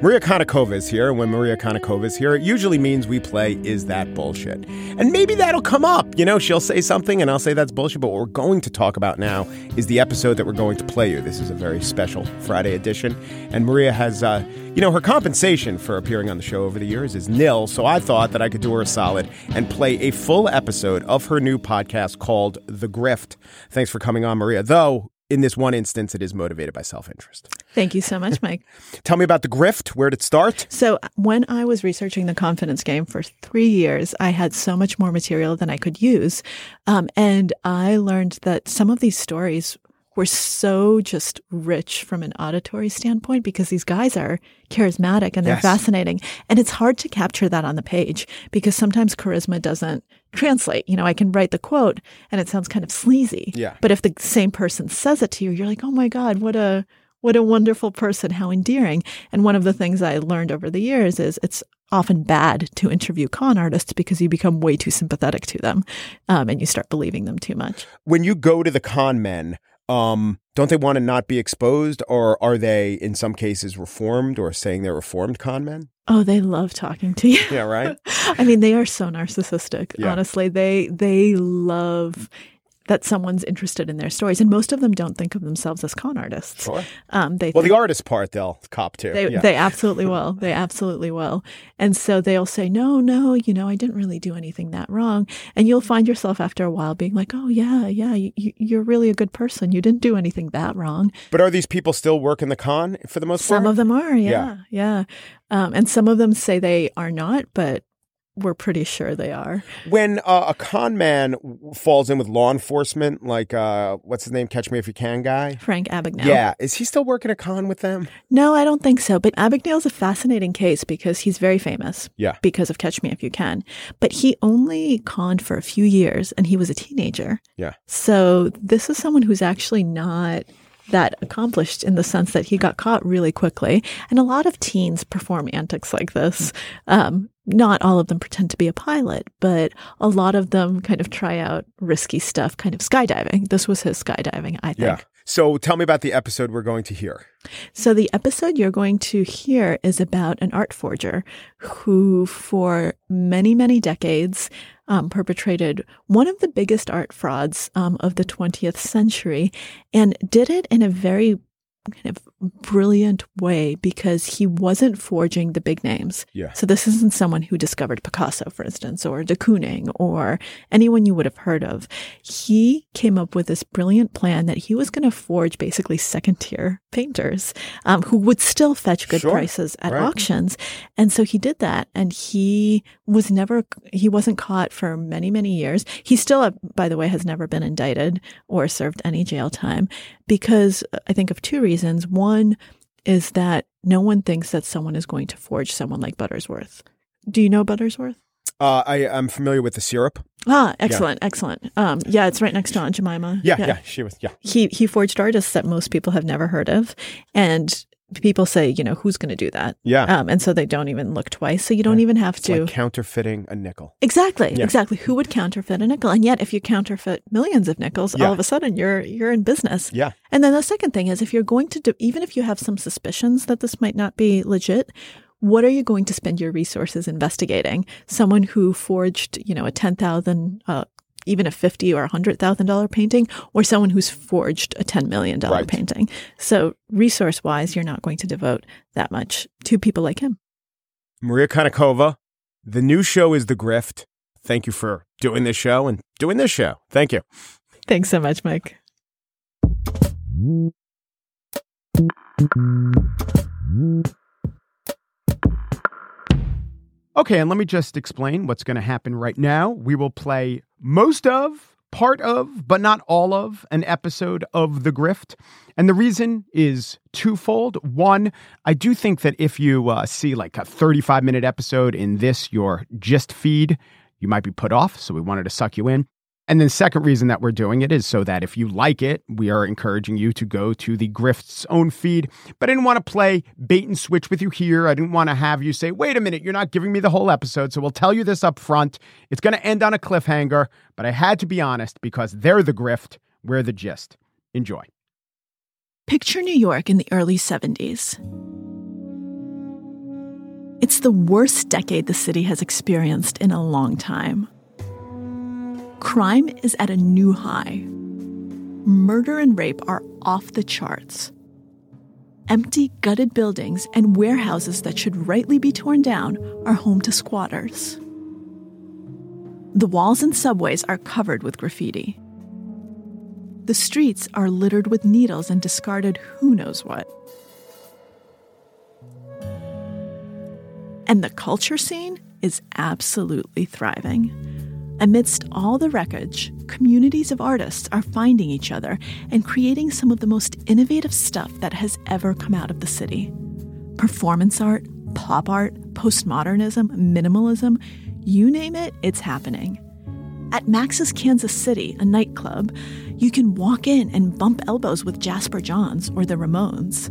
Maria Konnikova is here. And when Maria Konnikova is here, it usually means we play Is That Bullshit? And maybe that'll come up. You know, she'll say something and I'll say that's bullshit. But what we're going to talk about now is the episode that we're going to play you. This is a very special Friday edition. And Maria has, uh, you know, her compensation for appearing on the show over the years is nil. So I thought that I could do her a solid and play a full episode of her new podcast called The Grift. Thanks for coming on, Maria. Though, in this one instance, it is motivated by self interest. Thank you so much, Mike. Tell me about the grift. Where did it start? So, when I was researching the confidence game for three years, I had so much more material than I could use. Um, and I learned that some of these stories were so just rich from an auditory standpoint because these guys are charismatic and they're Yes. fascinating. And it's hard to capture that on the page because sometimes charisma doesn't translate. You know, I can write the quote and it sounds kind of sleazy. Yeah. But if the same person says it to you, you're like, oh my God, what a what a wonderful person, how endearing. And one of the things I learned over the years is it's often bad to interview con artists because you become way too sympathetic to them um, and you start believing them too much. when you go to the con men, um, don't they want to not be exposed, or are they in some cases reformed or saying they're reformed con men? Oh, they love talking to you. Yeah, right. I mean, they are so narcissistic. Yeah. Honestly, they they love that someone's interested in their stories, and most of them don't think of themselves as con artists. Sure. Um, they Well, think- the artist part they'll cop to. They, yeah. they absolutely will. They absolutely will. And so they'll say, no, no, you know, I didn't really do anything that wrong. And you'll find yourself after a while being like, oh, yeah, yeah, you, you- you're really a good person. You didn't do anything that wrong. but are these people still working the con for the most Some part? Some of them are, Yeah. yeah, yeah. Um, and some of them say they are not, but we're pretty sure they are. when uh, a con man falls in with law enforcement, like uh, what's his name, Catch Me If You Can guy. Frank Abagnale. Yeah, is he still working a con with them? No, I don't think so. But Abagnale's a fascinating case because he's very famous. Yeah. Because of Catch Me If You Can. But he only conned for a few years and he was a teenager. Yeah. So this is someone who's actually not that accomplished in the sense that he got caught really quickly. And a lot of teens perform antics like this. Um, not all of them pretend to be a pilot, but a lot of them kind of try out risky stuff, kind of skydiving. This was his skydiving, I think. Yeah. So tell me about the episode we're going to hear. So, the episode you're going to hear is about an art forger who, for many, many decades, um, perpetrated one of the biggest art frauds um, of the 20th century and did it in a very kind of brilliant way because he wasn't forging the big names. Yeah. So this isn't someone who discovered Picasso, for instance, or de Kooning, or anyone you would have heard of. He came up with this brilliant plan that he was going to forge basically second tier painters um, who would still fetch good Sure. prices at Right. auctions. And so he did that, and he was never he wasn't caught for many many years. He still, uh, by the way, has never been indicted or served any jail time because uh, I think of two reasons. One is that no one thinks that someone is going to forge someone like Buttersworth. Do you know Buttersworth? Uh, I, I'm familiar with the syrup. Ah, excellent, excellent. Um, yeah, it's right next to Aunt Jemima. Yeah, yeah, she was. Yeah, He he forged artists that most people have never heard of, and people say, you know, who's going to do that? yeah. Um, and so they don't even look twice. So you don't even have to. like counterfeiting a nickel. Exactly, Yeah. exactly. Who would counterfeit a nickel? And yet, if you counterfeit millions of nickels, Yeah. all of a sudden you're you're in business. Yeah. And then the second thing is, if you're going to do, even if you have some suspicions that this might not be legit, what are you going to spend your resources investigating? Someone who forged, you know, a ten thousand, uh, even a fifty or a hundred thousand dollar painting, or someone who's forged a ten million dollar Right. painting. So resource wise, you're not going to devote that much to people like him. Maria Konnikova. The new show is The Grift. Thank you for doing this show and doing this show. Thank you. Thanks so much, Mike. Okay, and let me just explain what's going to happen right now. We will play most of, part of, but not all of an episode of The Grift. And the reason is twofold. One, I do think that if you uh, see like a 35 minute episode in this, your gist feed, you might be put off. So we wanted to suck you in. And the second reason that we're doing it is so that if you like it, we are encouraging you to go to the Grift's own feed. But I didn't want to play bait and switch with you here. I didn't want to have you say, wait a minute, you're not giving me the whole episode. So we'll tell you this up front. It's going to end on a cliffhanger, but I had to be honest because they're the Grift, we're the gist. Enjoy. Picture New York in the early 70s. It's the worst decade the city has experienced in a long time. Crime is at a new high. Murder and rape are off the charts. Empty, gutted buildings and warehouses that should rightly be torn down are home to squatters. The walls and subways are covered with graffiti. The streets are littered with needles and discarded who knows what. And the culture scene is absolutely thriving. Amidst all the wreckage, communities of artists are finding each other and creating some of the most innovative stuff that has ever come out of the city. Performance art, pop art, postmodernism, minimalism you name it, it's happening. At Max's Kansas City, a nightclub, you can walk in and bump elbows with Jasper Johns or the Ramones.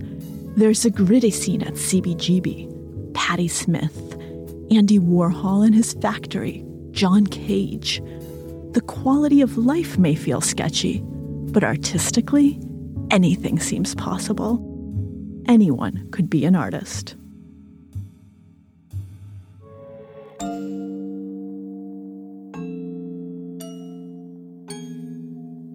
There's a gritty scene at CBGB, Patti Smith, Andy Warhol and his factory, John Cage. The quality of life may feel sketchy, but artistically, anything seems possible. Anyone could be an artist.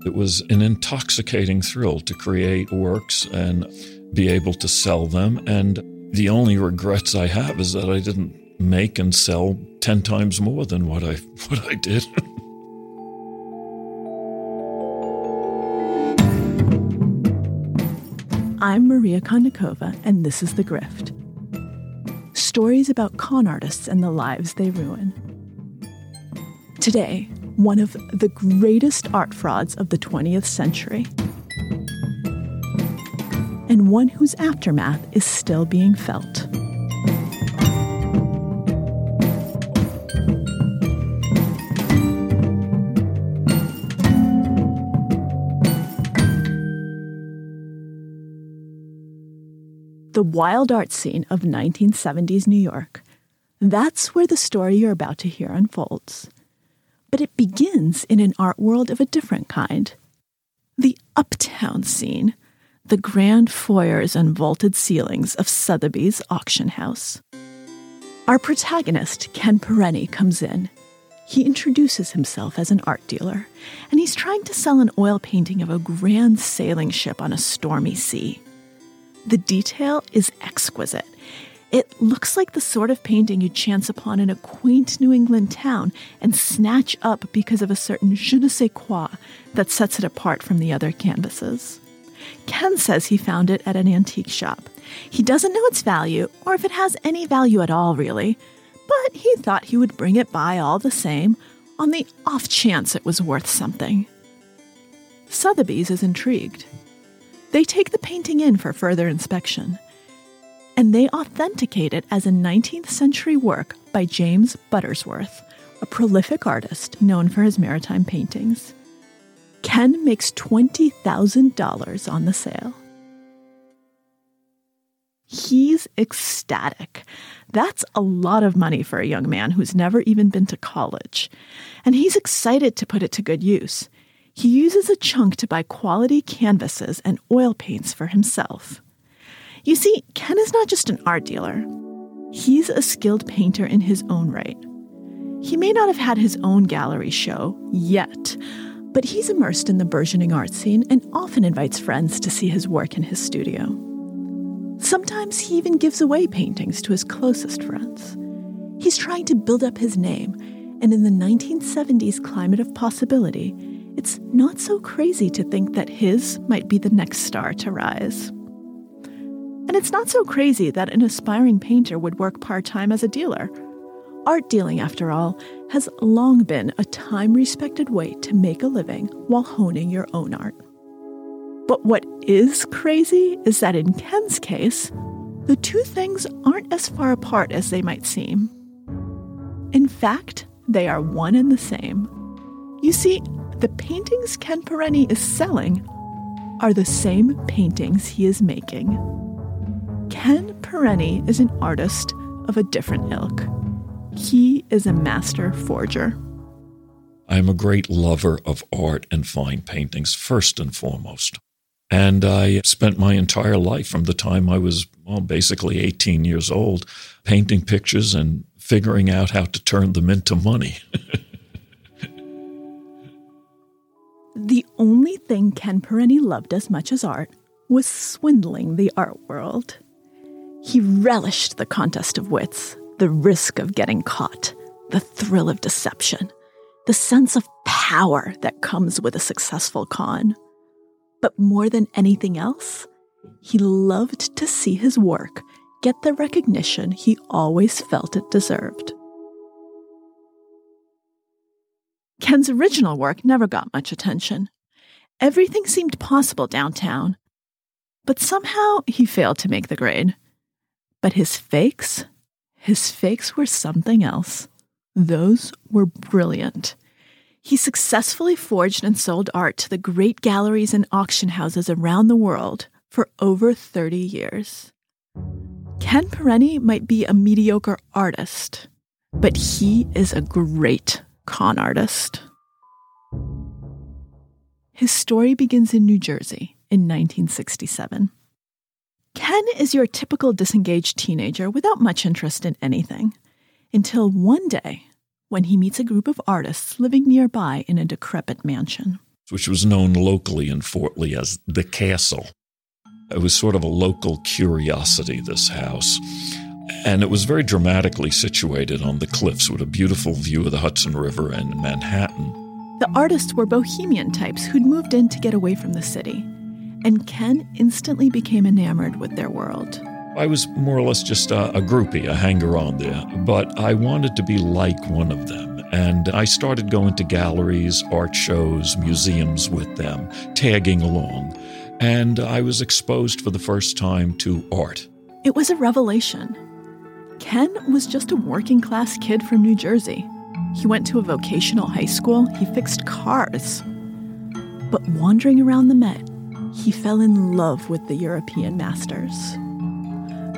It was an intoxicating thrill to create works and be able to sell them. And the only regrets I have is that I didn't make and sell 10 times more than what I what I did. I'm Maria Konnikova, and this is The Grift. Stories about con artists and the lives they ruin. Today, one of the greatest art frauds of the 20th century, and one whose aftermath is still being felt. The wild art scene of 1970s New York. That's where the story you're about to hear unfolds. But it begins in an art world of a different kind. The uptown scene, the grand foyers and vaulted ceilings of Sotheby's auction house. Our protagonist, Ken Perenyi, comes in. He introduces himself as an art dealer, and he's trying to sell an oil painting of a grand sailing ship on a stormy sea. The detail is exquisite. It looks like the sort of painting you'd chance upon in a quaint New England town and snatch up because of a certain je ne sais quoi that sets it apart from the other canvases. Ken says he found it at an antique shop. He doesn't know its value, or if it has any value at all, really, but he thought he would bring it by all the same on the off chance it was worth something. Sotheby's is intrigued. They take the painting in for further inspection, and they authenticate it as a 19th century work by James Buttersworth, a prolific artist known for his maritime paintings. Ken makes $20,000 on the sale. He's ecstatic. That's a lot of money for a young man who's never even been to college. And he's excited to put it to good use. He uses a chunk to buy quality canvases and oil paints for himself. You see, Ken is not just an art dealer, he's a skilled painter in his own right. He may not have had his own gallery show yet, but he's immersed in the burgeoning art scene and often invites friends to see his work in his studio. Sometimes he even gives away paintings to his closest friends. He's trying to build up his name, and in the 1970s climate of possibility, it's not so crazy to think that his might be the next star to rise. And it's not so crazy that an aspiring painter would work part time as a dealer. Art dealing, after all, has long been a time respected way to make a living while honing your own art. But what is crazy is that in Ken's case, the two things aren't as far apart as they might seem. In fact, they are one and the same. You see, the paintings Ken Perenyi is selling are the same paintings he is making. Ken Perenyi is an artist of a different ilk. He is a master forger. I'm a great lover of art and fine paintings, first and foremost. And I spent my entire life from the time I was, well, basically 18 years old, painting pictures and figuring out how to turn them into money. the only thing Ken Perenyi loved as much as art was swindling the art world. He relished the contest of wits, the risk of getting caught, the thrill of deception the sense of power that comes with a successful con. But more than anything else, he loved to see his work get the recognition he always felt it deserved. Ken's original work never got much attention. Everything seemed possible downtown, but somehow he failed to make the grade. But his fakes, his fakes were something else. Those were brilliant. He successfully forged and sold art to the great galleries and auction houses around the world for over 30 years. Ken Perenyi might be a mediocre artist, but he is a great con artist. His story begins in New Jersey in 1967. Ken is your typical disengaged teenager without much interest in anything until one day when he meets a group of artists living nearby in a decrepit mansion. Which was known locally in Fort Lee as the Castle. It was sort of a local curiosity, this house. And it was very dramatically situated on the cliffs with a beautiful view of the Hudson River and Manhattan. The artists were bohemian types who'd moved in to get away from the city. And Ken instantly became enamored with their world. I was more or less just a, a groupie, a hanger on there, but I wanted to be like one of them. And I started going to galleries, art shows, museums with them, tagging along. And I was exposed for the first time to art. It was a revelation. Ken was just a working class kid from New Jersey. He went to a vocational high school, he fixed cars. But wandering around the Met, he fell in love with the European masters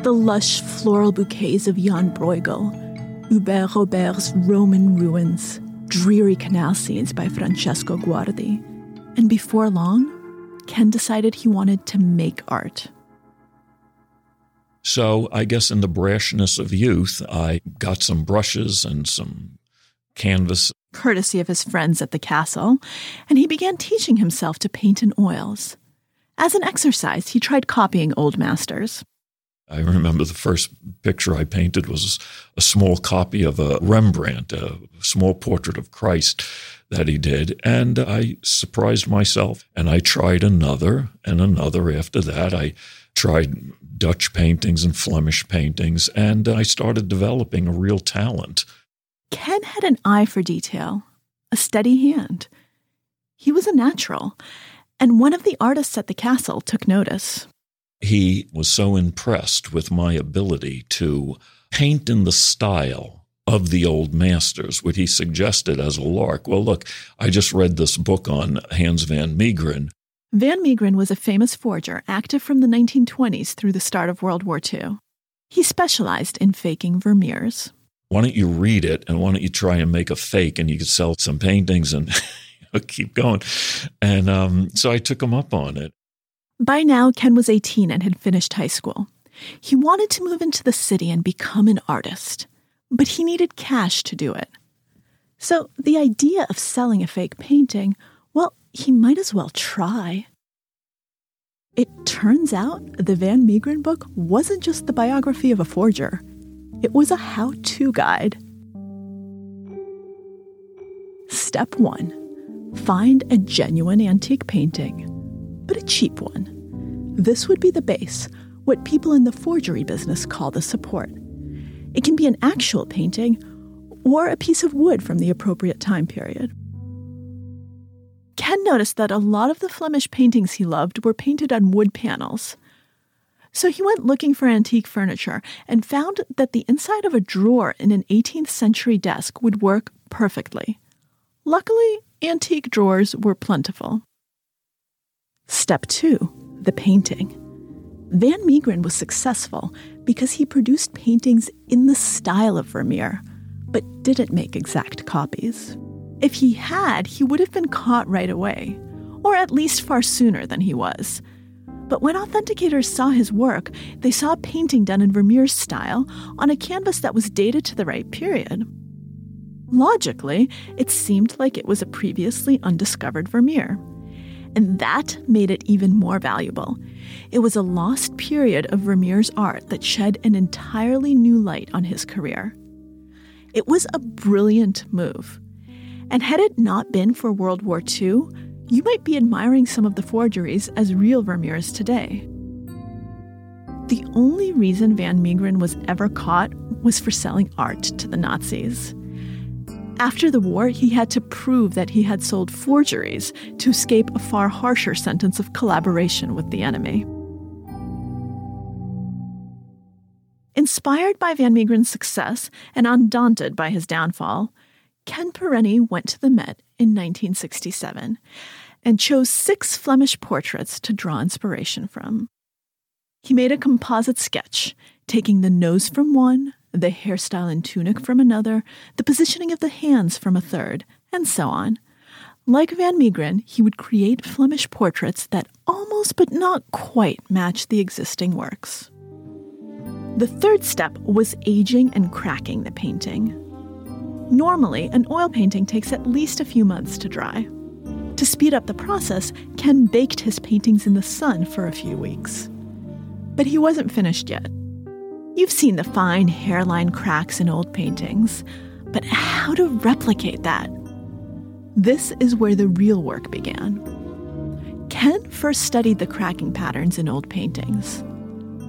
the lush floral bouquets of Jan Bruegel, Hubert Robert's Roman ruins, dreary canal scenes by Francesco Guardi. And before long, Ken decided he wanted to make art. So I guess in the brashness of youth, I got some brushes and some canvas. Courtesy of his friends at the castle, and he began teaching himself to paint in oils. As an exercise, he tried copying old masters. I remember the first picture I painted was a small copy of a Rembrandt, a small portrait of Christ that he did. And I surprised myself and I tried another and another after that. I tried Dutch paintings and Flemish paintings, and I started developing a real talent. Ken had an eye for detail, a steady hand. He was a natural, and one of the artists at the castle took notice he was so impressed with my ability to paint in the style of the old masters, what he suggested as a lark. Well, look, I just read this book on Hans van Meegeren. Van Meegeren was a famous forger, active from the 1920s through the start of World War II. He specialized in faking Vermeers. Why don't you read it and why don't you try and make a fake and you could sell some paintings and keep going? And um, so I took him up on it. By now, Ken was 18 and had finished high school. He wanted to move into the city and become an artist, but he needed cash to do it. So the idea of selling a fake painting, he might as well try. It turns out the Van Meegeren book wasn't just the biography of a forger, it was a how to guide. Step 1 Find a genuine antique painting, but a cheap one. This would be the base, what people in the forgery business call the support. It can be an actual painting or a piece of wood from the appropriate time period. Ken noticed that a lot of the Flemish paintings he loved were painted on wood panels. So he went looking for antique furniture and found that the inside of a drawer in an 18th century desk would work perfectly. Luckily, antique drawers were plentiful. Step two the painting. Van Meegeren was successful because he produced paintings in the style of Vermeer, but didn't make exact copies. If he had, he would have been caught right away, or at least far sooner than he was. But when authenticators saw his work, they saw a painting done in Vermeer's style on a canvas that was dated to the right period. Logically, it seemed like it was a previously undiscovered Vermeer. And that made it even more valuable. It was a lost period of Vermeer's art that shed an entirely new light on his career. It was a brilliant move. And had it not been for World War II, you might be admiring some of the forgeries as real Vermeers today. The only reason Van Meegeren was ever caught was for selling art to the Nazis. After the war, he had to prove that he had sold forgeries to escape a far harsher sentence of collaboration with the enemy. Inspired by Van Meegeren's success and undaunted by his downfall, Ken Perenyi went to the Met in 1967 and chose six Flemish portraits to draw inspiration from. He made a composite sketch, taking the nose from one, the hairstyle and tunic from another, the positioning of the hands from a third, and so on. Like Van Meegeren, he would create Flemish portraits that almost but not quite match the existing works. The third step was aging and cracking the painting. Normally, an oil painting takes at least a few months to dry. To speed up the process, Ken baked his paintings in the sun for a few weeks. But he wasn't finished yet. You've seen the fine hairline cracks in old paintings, but how to replicate that? This is where the real work began. Ken first studied the cracking patterns in old paintings.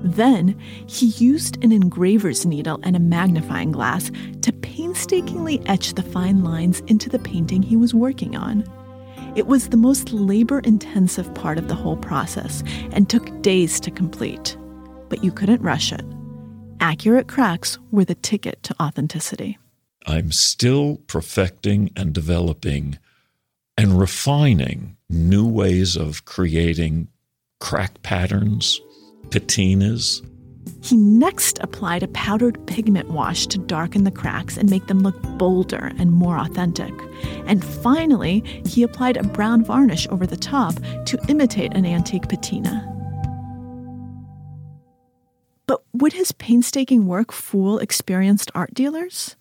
Then he used an engraver's needle and a magnifying glass to painstakingly etch the fine lines into the painting he was working on. It was the most labor intensive part of the whole process and took days to complete. But you couldn't rush it accurate cracks were the ticket to authenticity. I'm still perfecting and developing and refining new ways of creating crack patterns, patinas. He next applied a powdered pigment wash to darken the cracks and make them look bolder and more authentic. And finally, he applied a brown varnish over the top to imitate an antique patina. But would his painstaking work fool experienced art dealers?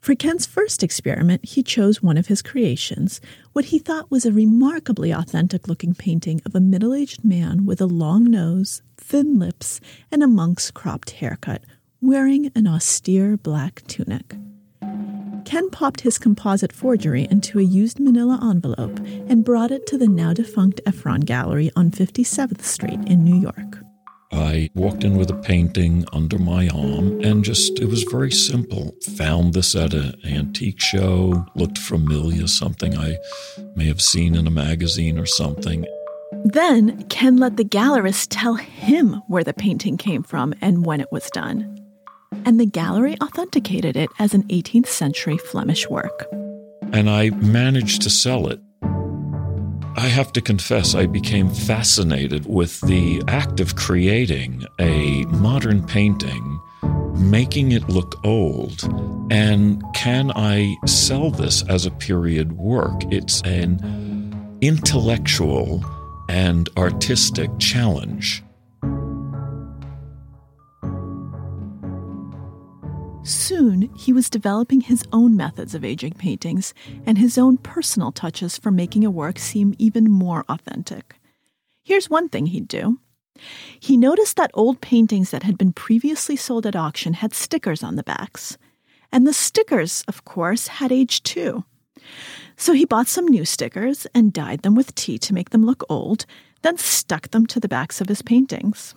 For Ken's first experiment, he chose one of his creations, what he thought was a remarkably authentic looking painting of a middle aged man with a long nose, thin lips, and a monk's cropped haircut, wearing an austere black tunic. Ken popped his composite forgery into a used manila envelope and brought it to the now defunct Ephron Gallery on 57th Street in New York. I walked in with a painting under my arm and just, it was very simple. Found this at an antique show, looked familiar, something I may have seen in a magazine or something. Then Ken let the gallerist tell him where the painting came from and when it was done. And the gallery authenticated it as an 18th century Flemish work. And I managed to sell it I have to confess, I became fascinated with the act of creating a modern painting, making it look old. And can I sell this as a period work? It's an intellectual and artistic challenge. Soon, he was developing his own methods of aging paintings and his own personal touches for making a work seem even more authentic. Here's one thing he'd do. He noticed that old paintings that had been previously sold at auction had stickers on the backs. And the stickers, of course, had aged too. So he bought some new stickers and dyed them with tea to make them look old, then stuck them to the backs of his paintings.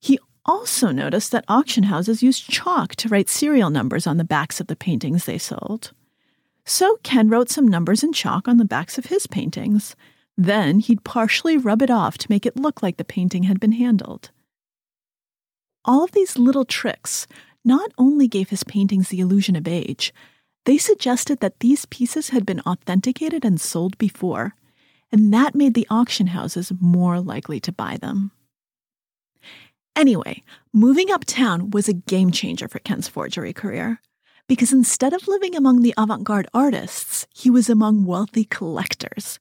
He also noticed that auction houses used chalk to write serial numbers on the backs of the paintings they sold. So Ken wrote some numbers in chalk on the backs of his paintings. Then he'd partially rub it off to make it look like the painting had been handled. All of these little tricks not only gave his paintings the illusion of age, They suggested that these pieces had been authenticated and sold before, and that made the auction houses more likely to buy them. Anyway, moving uptown was a game changer for Ken's forgery career. Because instead of living among the avant garde artists, he was among wealthy collectors.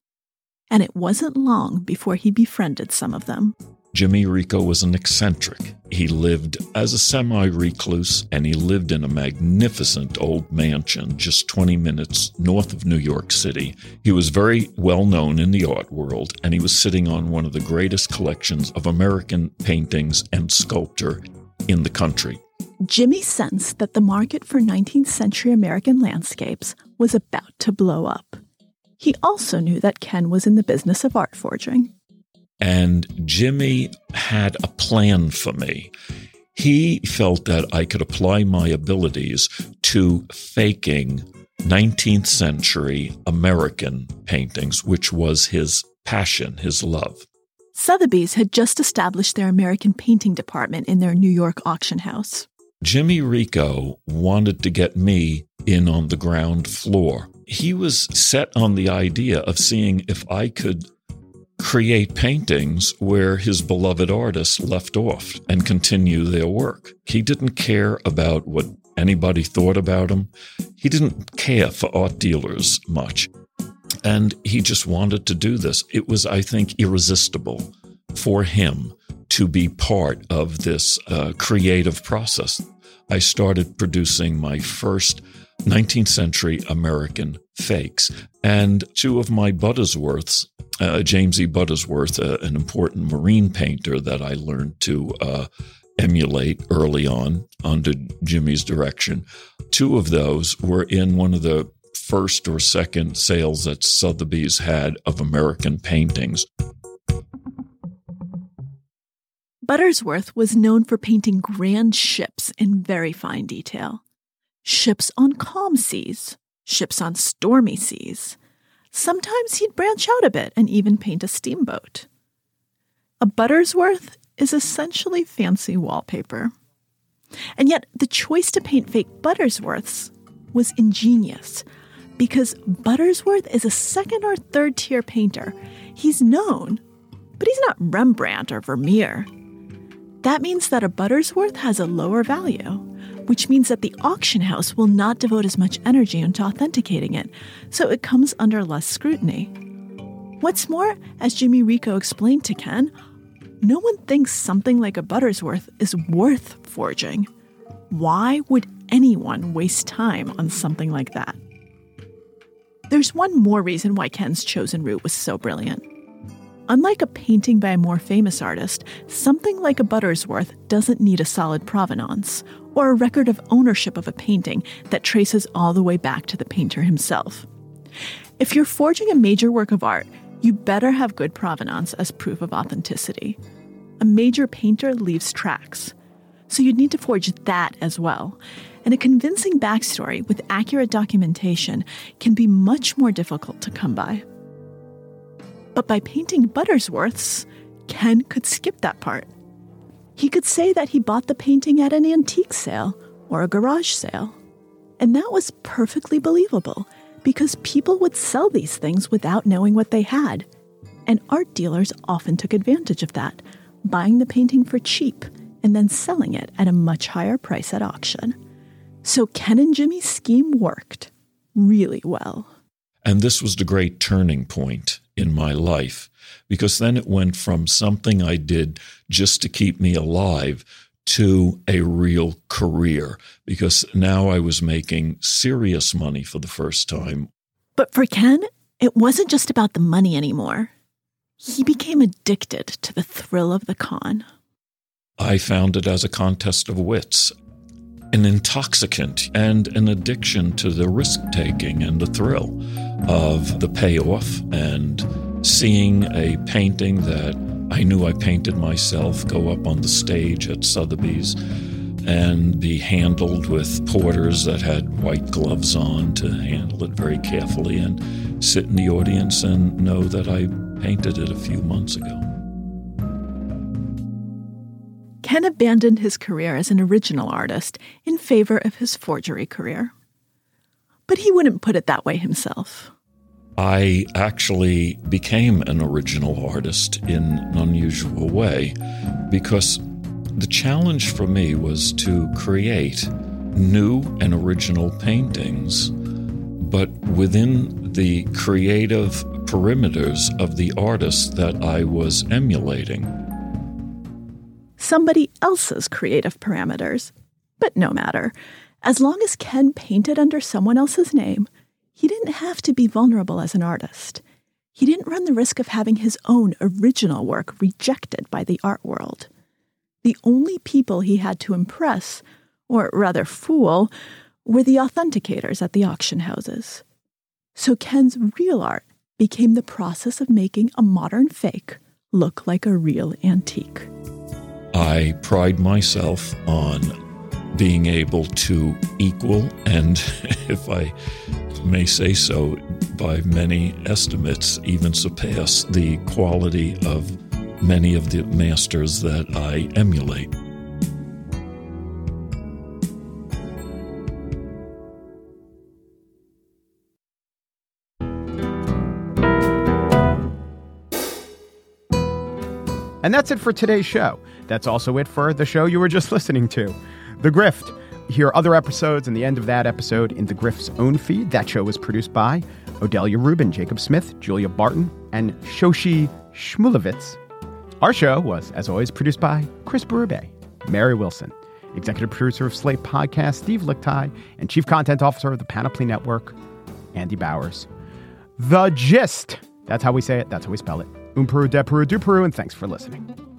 And it wasn't long before he befriended some of them. Jimmy Ricau was an eccentric. He lived as a semi recluse and he lived in a magnificent old mansion just 20 minutes north of New York City. He was very well known in the art world and he was sitting on one of the greatest collections of American paintings and sculpture in the country. Jimmy sensed that the market for 19th century American landscapes was about to blow up. He also knew that Ken was in the business of art forging. And Jimmy had a plan for me. He felt that I could apply my abilities to faking 19th century American paintings, which was his passion, his love. Sotheby's had just established their American painting department in their New York auction house. Jimmy Ricau wanted to get me in on the ground floor. He was set on the idea of seeing if I could create paintings where his beloved artists left off and continue their work. He didn't care about what anybody thought about him. He didn't care for art dealers much. And he just wanted to do this. It was, I think, irresistible for him to be part of this uh, creative process. I started producing my first 19th century American fakes. And two of my Buttersworths uh, James E. Buttersworth, uh, an important marine painter that I learned to uh, emulate early on under Jimmy's direction. Two of those were in one of the first or second sales that Sotheby's had of American paintings. Buttersworth was known for painting grand ships in very fine detail. Ships on calm seas, ships on stormy seas, Sometimes he'd branch out a bit and even paint a steamboat. A Buttersworth is essentially fancy wallpaper. And yet, the choice to paint fake Buttersworths was ingenious because Buttersworth is a second or third tier painter. He's known, but he's not Rembrandt or Vermeer. That means that a Buttersworth has a lower value which means that the auction house will not devote as much energy into authenticating it, so it comes under less scrutiny. What's more, as Jimmy Ricau explained to Ken, no one thinks something like a Buttersworth is worth forging. Why would anyone waste time on something like that? There's one more reason why Ken's chosen route was so brilliant. Unlike a painting by a more famous artist, something like a Buttersworth doesn't need a solid provenance or a record of ownership of a painting that traces all the way back to the painter himself. If you're forging a major work of art, you better have good provenance as proof of authenticity. A major painter leaves tracks, so you'd need to forge that as well. And a convincing backstory with accurate documentation can be much more difficult to come by. But by painting Buttersworths, Ken could skip that part. He could say that he bought the painting at an antique sale or a garage sale. And that was perfectly believable because people would sell these things without knowing what they had. And art dealers often took advantage of that, buying the painting for cheap and then selling it at a much higher price at auction. So Ken and Jimmy's scheme worked really well. And this was the great turning point in my life because then it went from something I did just to keep me alive to a real career because now I was making serious money for the first time. But for Ken, it wasn't just about the money anymore. He became addicted to the thrill of the con. I found it as a contest of wits, an intoxicant, and an addiction to the risk taking and the thrill of the payoff and seeing a painting that I knew I painted myself go up on the stage at Sotheby's and be handled with porters that had white gloves on to handle it very carefully and sit in the audience and know that I painted it a few months ago. Ken abandoned his career as an original artist in favor of his forgery career. but he wouldn't put it that way himself. I actually became an original artist in an unusual way because the challenge for me was to create new and original paintings, but within the creative perimeters of the artist that I was emulating. Somebody else's creative parameters. But no matter. As long as Ken painted under someone else's name, he didn't have to be vulnerable as an artist. He didn't run the risk of having his own original work rejected by the art world. The only people he had to impress, or rather fool, were the authenticators at the auction houses. So Ken's real art became the process of making a modern fake look like a real antique. I pride myself on being able to equal and, if I may say so, by many estimates, even surpass the quality of many of the masters that I emulate. And that's it for today's show. That's also it for the show you were just listening to, The Grift. Hear other episodes and the end of that episode in The Grift's own feed. That show was produced by Odelia Rubin, Jacob Smith, Julia Barton, and Shoshi Shmuluvitz. Our show was, as always, produced by Chris Berube, Mary Wilson, executive producer of Slate Podcast, Steve Lickteig, and chief content officer of the Panoply Network, Andy Bowers. The Gist. That's how we say it. That's how we spell it. Um Peru, de Peru, du Peru, and thanks for listening.